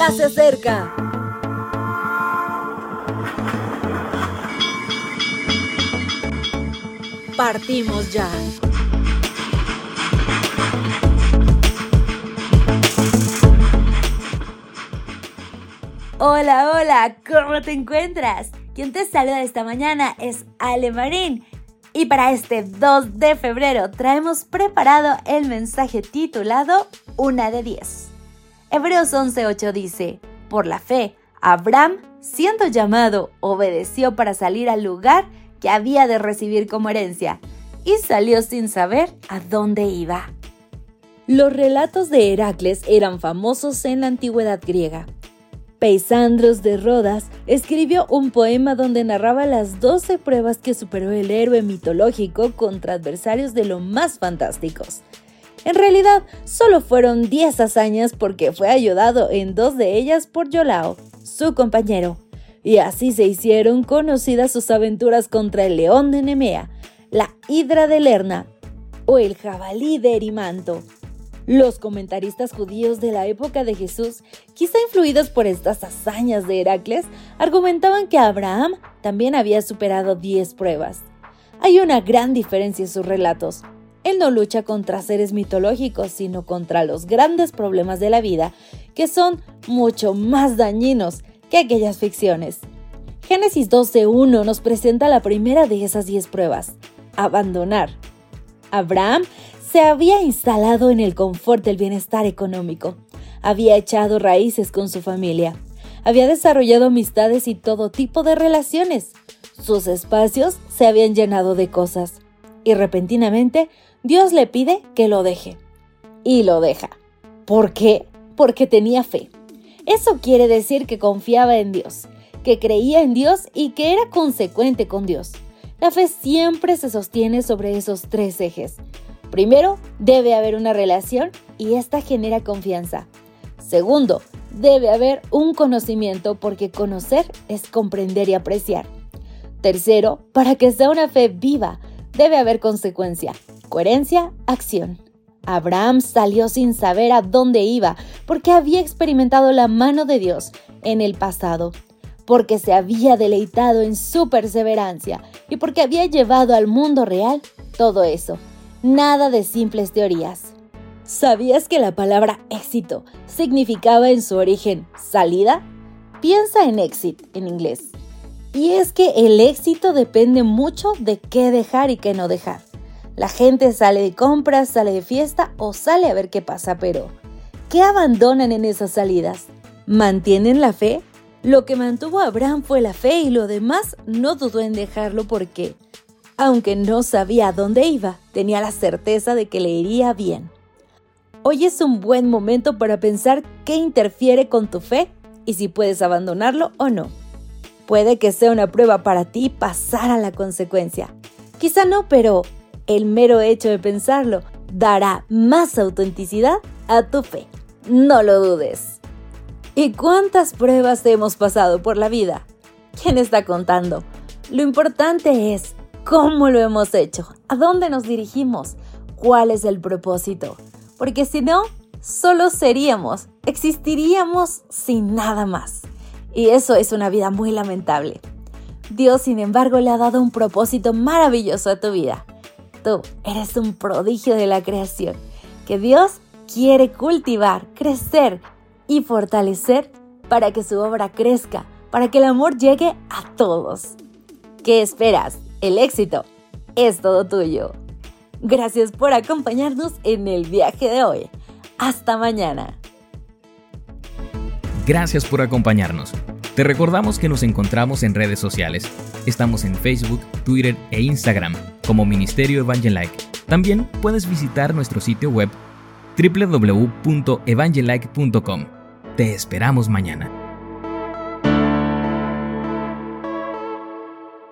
ya se acerca. Partimos ya. Hola, hola, ¿cómo te encuentras? Quien te saluda esta mañana es Ale Marín. Y para este 2 de febrero traemos preparado el mensaje titulado Una de 10. Hebreos 11:8 dice, Por la fe, Abraham, siendo llamado, obedeció para salir al lugar que había de recibir como herencia, y salió sin saber a dónde iba. Los relatos de Heracles eran famosos en la antigüedad griega. Peisandros de Rodas escribió un poema donde narraba las 12 pruebas que superó el héroe mitológico contra adversarios de lo más fantásticos. En realidad, solo fueron 10 hazañas porque fue ayudado en dos de ellas por Yolao, su compañero. Y así se hicieron conocidas sus aventuras contra el león de Nemea, la hidra de Lerna o el jabalí de Erimanto. Los comentaristas judíos de la época de Jesús, quizá influidos por estas hazañas de Heracles, argumentaban que Abraham también había superado 10 pruebas. Hay una gran diferencia en sus relatos. Él no lucha contra seres mitológicos, sino contra los grandes problemas de la vida, que son mucho más dañinos que aquellas ficciones. Génesis 12.1 nos presenta la primera de esas 10 pruebas, abandonar. Abraham se había instalado en el confort del bienestar económico, había echado raíces con su familia, había desarrollado amistades y todo tipo de relaciones. Sus espacios se habían llenado de cosas y repentinamente Dios le pide que lo deje. Y lo deja. ¿Por qué? Porque tenía fe. Eso quiere decir que confiaba en Dios, que creía en Dios y que era consecuente con Dios. La fe siempre se sostiene sobre esos tres ejes. Primero, debe haber una relación y esta genera confianza. Segundo, debe haber un conocimiento porque conocer es comprender y apreciar. Tercero, para que sea una fe viva, debe haber consecuencia, coherencia, acción. Abraham salió sin saber a dónde iba porque había experimentado la mano de Dios en el pasado, porque se había deleitado en su perseverancia y porque había llevado al mundo real todo eso Nada de simples teorías. ¿Sabías que la palabra éxito significaba en su origen salida? Piensa en exit en inglés. Y es que el éxito depende mucho de qué dejar y qué no dejar. La gente sale de compras, sale de fiesta o sale a ver qué pasa, pero ¿qué abandonan en esas salidas? ¿Mantienen la fe? Lo que mantuvo a Abraham fue la fe y lo demás no dudó en dejarlo porque aunque no sabía a dónde iba, tenía la certeza de que le iría bien. Hoy es un buen momento para pensar qué interfiere con tu fe y si puedes abandonarlo o no. Puede que sea una prueba para ti pasar a la consecuencia. Quizá no, pero el mero hecho de pensarlo dará más autenticidad a tu fe. No lo dudes. ¿Y cuántas pruebas hemos pasado por la vida? ¿Quién está contando? Lo importante es ¿Cómo lo hemos hecho? ¿A dónde nos dirigimos? ¿Cuál es el propósito? Porque si no, solo seríamos, existiríamos sin nada más. Y eso es una vida muy lamentable. Dios, sin embargo, le ha dado un propósito maravilloso a tu vida. Tú eres un prodigio de la creación que Dios quiere cultivar, crecer y fortalecer para que su obra crezca, para que el amor llegue a todos. ¿Qué esperas? El éxito es todo tuyo. Gracias por acompañarnos en el viaje de hoy. Hasta mañana. Gracias por acompañarnos. Te recordamos que nos encontramos en redes sociales. Estamos en Facebook, Twitter e Instagram como Ministerio Evangelike. También puedes visitar nuestro sitio web www.evangelike.com. Te esperamos mañana.